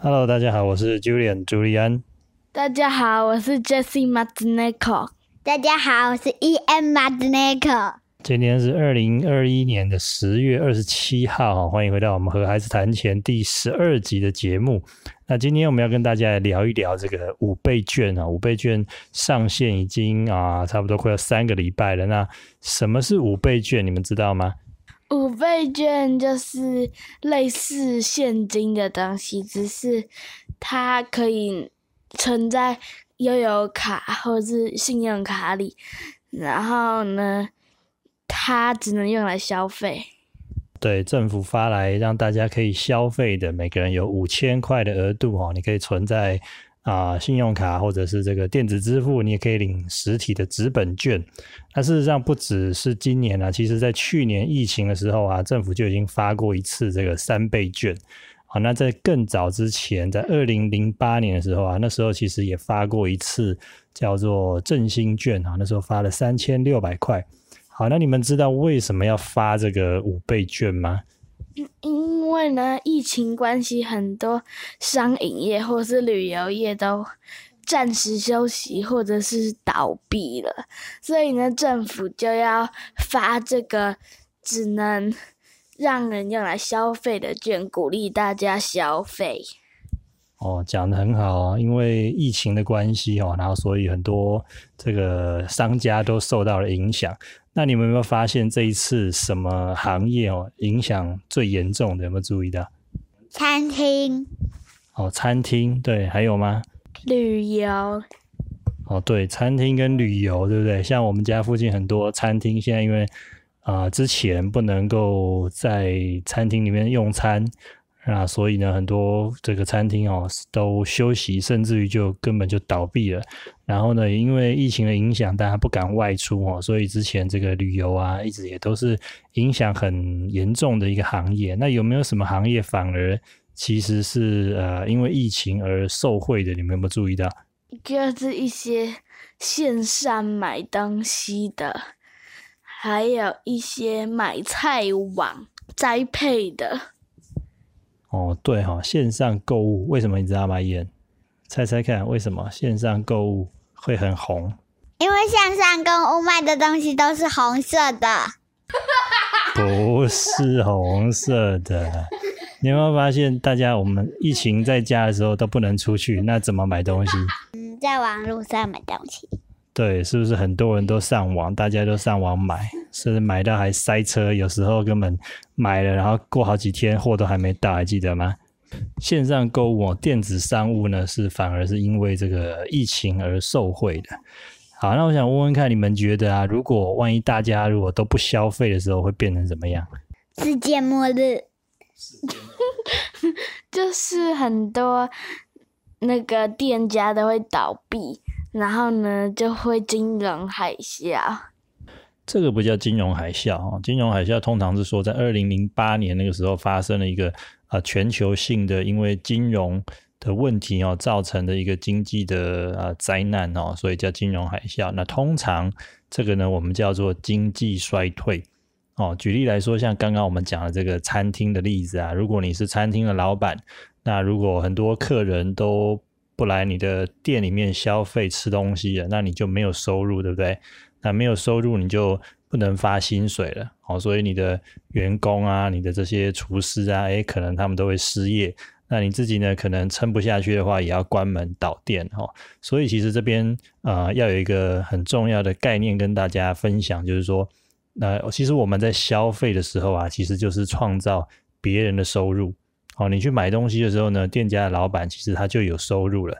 Hello，大家好，我是 Julian 朱利安。大家好，我是 Jessie Matzneko。大家好，我是 E.M. Matzneko。今天是二零二一年的十月二十七号，欢迎回到我们和孩子谈钱第十二集的节目。那今天我们要跟大家来聊一聊这个五倍券啊，五倍券上线已经啊，差不多快要三个礼拜了。那什么是五倍券？你们知道吗？五倍券就是类似现金的东西，只是它可以存在悠游卡或是信用卡里，然后呢，它只能用来消费。对，政府发来让大家可以消费的，每个人有五千块的额度哦，你可以存在。啊，信用卡或者是这个电子支付，你也可以领实体的纸本券。那事实上不只是今年啊，其实在去年疫情的时候啊，政府就已经发过一次这个三倍券。好，那在更早之前，在二零零八年的时候啊，那时候其实也发过一次叫做振兴券啊，那时候发了三千六百块。好，那你们知道为什么要发这个五倍券吗？因为呢，疫情关系，很多商营业或是旅游业都暂时休息或者是倒闭了，所以呢，政府就要发这个只能让人用来消费的券，鼓励大家消费。哦，讲的很好啊，因为疫情的关系哦，然后所以很多这个商家都受到了影响。那你们有没有发现这一次什么行业哦影响最严重的？有没有注意到？餐厅。哦，餐厅对，还有吗？旅游。哦，对，餐厅跟旅游，对不对？像我们家附近很多餐厅，现在因为啊之前不能够在餐厅里面用餐。那所以呢，很多这个餐厅哦都休息，甚至于就根本就倒闭了。然后呢，因为疫情的影响，大家不敢外出哦，所以之前这个旅游啊，一直也都是影响很严重的一个行业。那有没有什么行业反而其实是呃因为疫情而受惠的？你们有没有注意到？就是一些线上买东西的，还有一些买菜网栽培的。哦，对哈，线上购物为什么你知道吗？燕，猜猜看，为什么线上购物会很红？因为线上购物卖的东西都是红色的。不是红色的，你有没有发现，大家我们疫情在家的时候都不能出去，那怎么买东西？嗯，在网络上买东西。对，是不是很多人都上网，大家都上网买，甚至买到还塞车，有时候根本买了，然后过好几天货都还没到，还记得吗？线上购物、电子商务呢，是反而是因为这个疫情而受惠的。好，那我想问问看，你们觉得啊，如果万一大家如果都不消费的时候，会变成怎么样？世界末日。就是很多那个店家都会倒闭。然后呢，就会金融海啸。这个不叫金融海啸啊，金融海啸通常是说在二零零八年那个时候发生了一个啊全球性的因为金融的问题哦造成的一个经济的啊灾难哦，所以叫金融海啸。那通常这个呢，我们叫做经济衰退哦。举例来说，像刚刚我们讲的这个餐厅的例子啊，如果你是餐厅的老板，那如果很多客人都不来你的店里面消费吃东西了，那你就没有收入，对不对？那没有收入，你就不能发薪水了，哦，所以你的员工啊，你的这些厨师啊，诶，可能他们都会失业。那你自己呢，可能撑不下去的话，也要关门倒店，哦。所以其实这边呃，要有一个很重要的概念跟大家分享，就是说，那其实我们在消费的时候啊，其实就是创造别人的收入。哦，你去买东西的时候呢，店家的老板其实他就有收入了。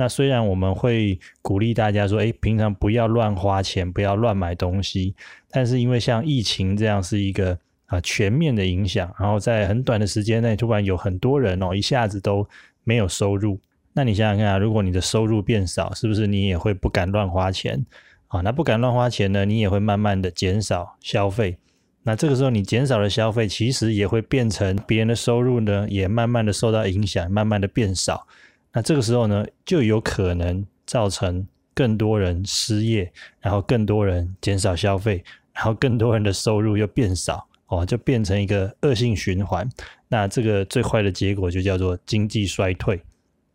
那虽然我们会鼓励大家说，哎，平常不要乱花钱，不要乱买东西，但是因为像疫情这样是一个啊全面的影响，然后在很短的时间内突然有很多人哦一下子都没有收入，那你想想看啊，如果你的收入变少，是不是你也会不敢乱花钱啊？那不敢乱花钱呢，你也会慢慢的减少消费。那这个时候，你减少了消费，其实也会变成别人的收入呢，也慢慢的受到影响，慢慢的变少。那这个时候呢，就有可能造成更多人失业，然后更多人减少消费，然后更多人的收入又变少。哦，就变成一个恶性循环。那这个最坏的结果就叫做经济衰退。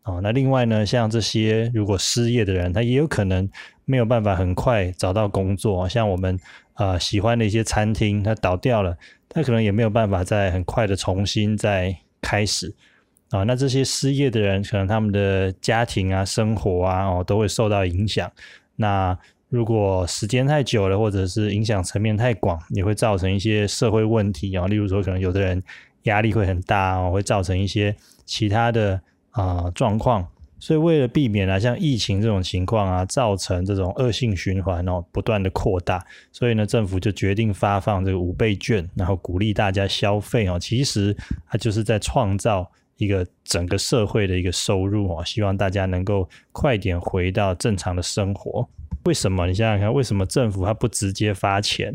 哦，那另外呢，像这些如果失业的人，他也有可能没有办法很快找到工作。像我们啊喜欢的一些餐厅，它倒掉了，他可能也没有办法再很快的重新再开始。啊，那这些失业的人，可能他们的家庭啊、生活啊，哦，都会受到影响。那如果时间太久了，或者是影响层面太广，也会造成一些社会问题啊。例如说，可能有的人压力会很大哦，会造成一些其他的啊状况。所以，为了避免啊，像疫情这种情况啊，造成这种恶性循环哦，不断的扩大，所以呢，政府就决定发放这个五倍券，然后鼓励大家消费哦。其实它就是在创造。一个整个社会的一个收入哦，希望大家能够快点回到正常的生活。为什么？你想想看，为什么政府它不直接发钱？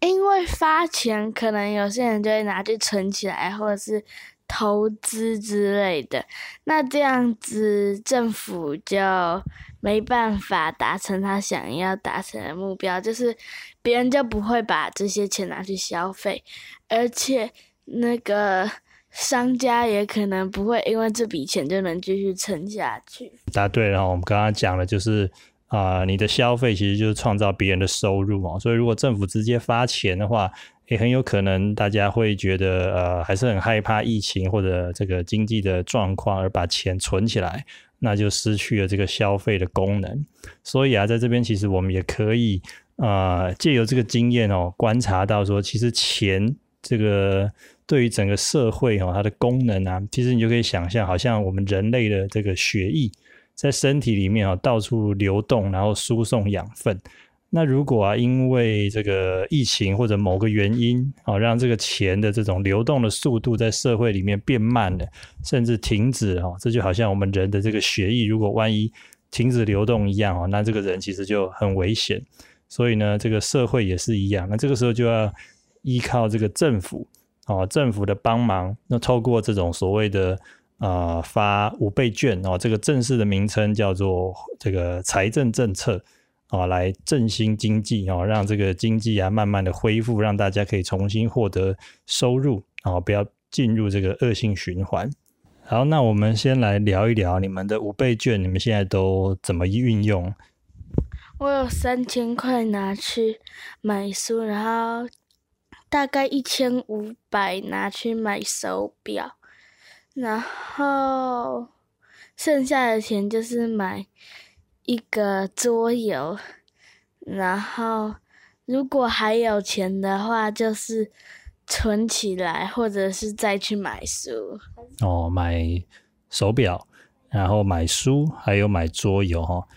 因为发钱可能有些人就会拿去存起来，或者是投资之类的。那这样子政府就没办法达成他想要达成的目标，就是别人就不会把这些钱拿去消费，而且。那个商家也可能不会因为这笔钱就能继续撑下去。答对了，我们刚刚讲的就是啊，你的消费其实就是创造别人的收入哦。所以如果政府直接发钱的话，也很有可能大家会觉得呃还是很害怕疫情或者这个经济的状况而把钱存起来，那就失去了这个消费的功能。所以啊，在这边其实我们也可以啊借由这个经验哦，观察到说其实钱这个。对于整个社会哈，它的功能啊，其实你就可以想象，好像我们人类的这个血液在身体里面啊到处流动，然后输送养分。那如果啊因为这个疫情或者某个原因啊，让这个钱的这种流动的速度在社会里面变慢了，甚至停止啊，这就好像我们人的这个血液如果万一停止流动一样哦，那这个人其实就很危险。所以呢，这个社会也是一样，那这个时候就要依靠这个政府。哦，政府的帮忙，那透过这种所谓的啊发五倍券哦，这个正式的名称叫做这个财政政策啊，来振兴经济哦，让这个经济啊慢慢的恢复，让大家可以重新获得收入啊，不要进入这个恶性循环。好，那我们先来聊一聊你们的五倍券，你们现在都怎么运用？我有三千块拿去买书，然后。大概一千五百拿去买手表，然后剩下的钱就是买一个桌游，然后如果还有钱的话，就是存起来，或者是再去买书。哦，买手表，然后买书，还有买桌游哈。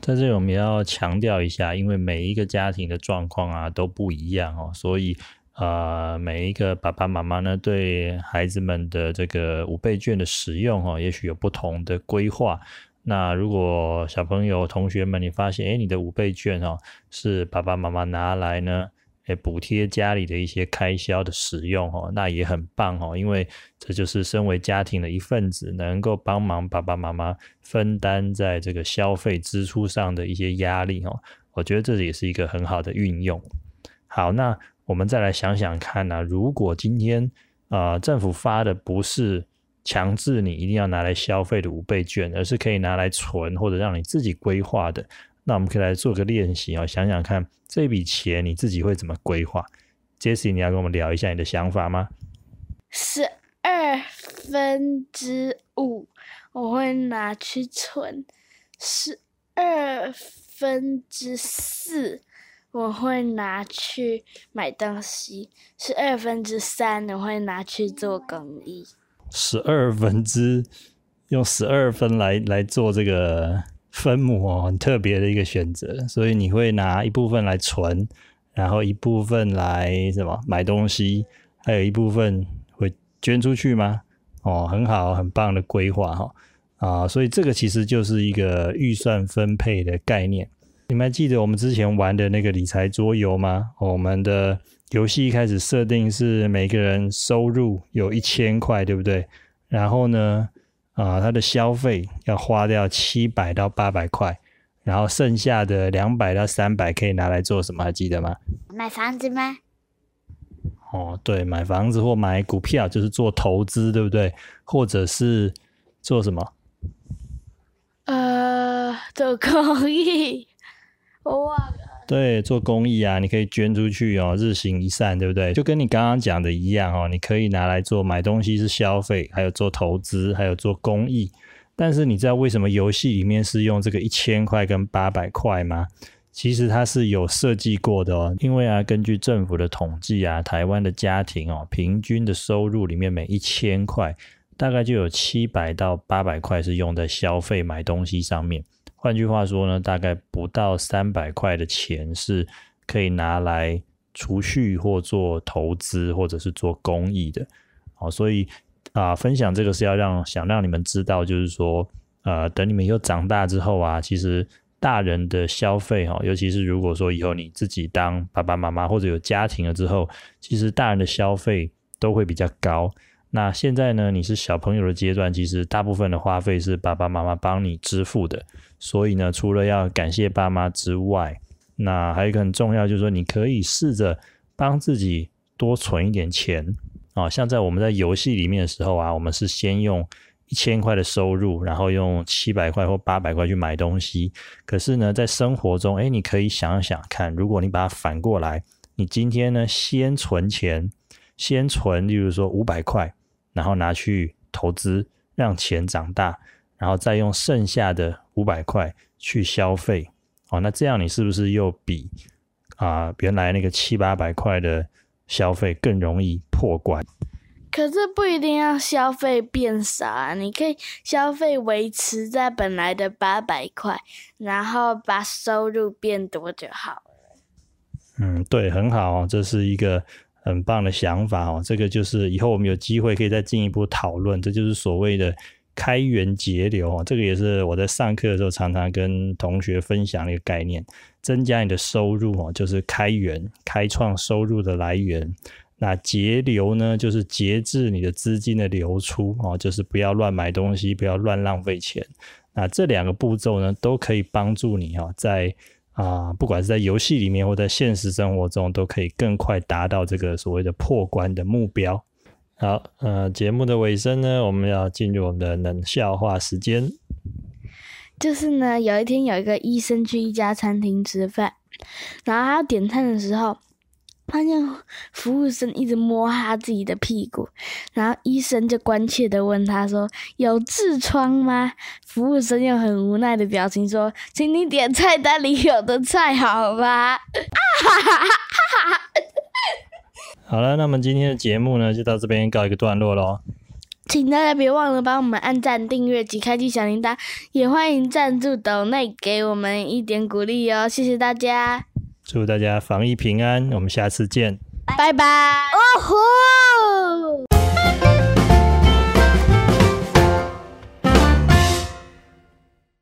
在这里我们要强调一下，因为每一个家庭的状况啊都不一样哦，所以。啊，每一个爸爸妈妈呢，对孩子们的这个五倍券的使用哈，也许有不同的规划。那如果小朋友、同学们，你发现，哎，你的五倍券哈，是爸爸妈妈拿来呢，哎，补贴家里的一些开销的使用哈，那也很棒哈，因为这就是身为家庭的一份子，能够帮忙爸爸妈妈分担在这个消费支出上的一些压力哈。我觉得这也是一个很好的运用。好，那。我们再来想想看呢，如果今天啊政府发的不是强制你一定要拿来消费的五倍券，而是可以拿来存或者让你自己规划的，那我们可以来做个练习啊，想想看这笔钱你自己会怎么规划？Jesse，你要跟我们聊一下你的想法吗？十二分之五我会拿去存，十二分之四。我会拿去买东西，十二分之三我会拿去做公益。十二分之用十二分来来做这个分母哦，很特别的一个选择。所以你会拿一部分来存，然后一部分来什么买东西，还有一部分会捐出去吗？哦，很好，很棒的规划哈啊！所以这个其实就是一个预算分配的概念。你们还记得我们之前玩的那个理财桌游吗？我们的游戏一开始设定是每个人收入有一千块，对不对？然后呢，啊，他的消费要花掉七百到八百块，然后剩下的两百到三百可以拿来做什么？还记得吗？买房子吗？哦，对，买房子或买股票，就是做投资，对不对？或者是做什么？呃，做公益。对，做公益啊，你可以捐出去哦，日行一善，对不对？就跟你刚刚讲的一样哦，你可以拿来做买东西是消费，还有做投资，还有做公益。但是你知道为什么游戏里面是用这个一千块跟八百块吗？其实它是有设计过的哦，因为啊，根据政府的统计啊，台湾的家庭哦，平均的收入里面每一千块，大概就有七百到八百块是用在消费买东西上面。换句话说呢，大概不到三百块的钱是可以拿来储蓄或做投资，或者是做公益的。好，所以啊，分享这个是要让想让你们知道，就是说，呃，等你们以后长大之后啊，其实大人的消费哈，尤其是如果说以后你自己当爸爸妈妈或者有家庭了之后，其实大人的消费都会比较高。那现在呢，你是小朋友的阶段，其实大部分的花费是爸爸妈妈帮你支付的。所以呢，除了要感谢爸妈之外，那还有一个很重要，就是说你可以试着帮自己多存一点钱啊。像在我们在游戏里面的时候啊，我们是先用一千块的收入，然后用七百块或八百块去买东西。可是呢，在生活中，哎，你可以想想看，如果你把它反过来，你今天呢，先存钱，先存，例如说五百块，然后拿去投资，让钱长大。然后再用剩下的五百块去消费，哦，那这样你是不是又比啊原来那个七八百块的消费更容易破关？可是不一定要消费变少啊，你可以消费维持在本来的八百块，然后把收入变多就好了。嗯，对，很好哦，这是一个很棒的想法哦。这个就是以后我们有机会可以再进一步讨论，这就是所谓的。开源节流哦，这个也是我在上课的时候常常跟同学分享的一个概念。增加你的收入哦，就是开源、开创收入的来源。那节流呢，就是节制你的资金的流出哦，就是不要乱买东西，不要乱浪费钱。那这两个步骤呢，都可以帮助你哈，在啊，不管是在游戏里面或在现实生活中，都可以更快达到这个所谓的破关的目标。好，呃，节目的尾声呢，我们要进入我们的冷笑话时间。就是呢，有一天有一个医生去一家餐厅吃饭，然后他要点餐的时候，发现服务生一直摸他自己的屁股，然后医生就关切的问他说：“有痔疮吗？”服务生用很无奈的表情说：“请你点菜单里有的菜好吧？”啊哈哈哈哈！好了，那么今天的节目呢，就到这边告一个段落喽。请大家别忘了帮我们按赞、订阅及开启小铃铛，也欢迎赞助斗内给我们一点鼓励哦，谢谢大家。祝大家防疫平安，我们下次见，拜拜。哦吼！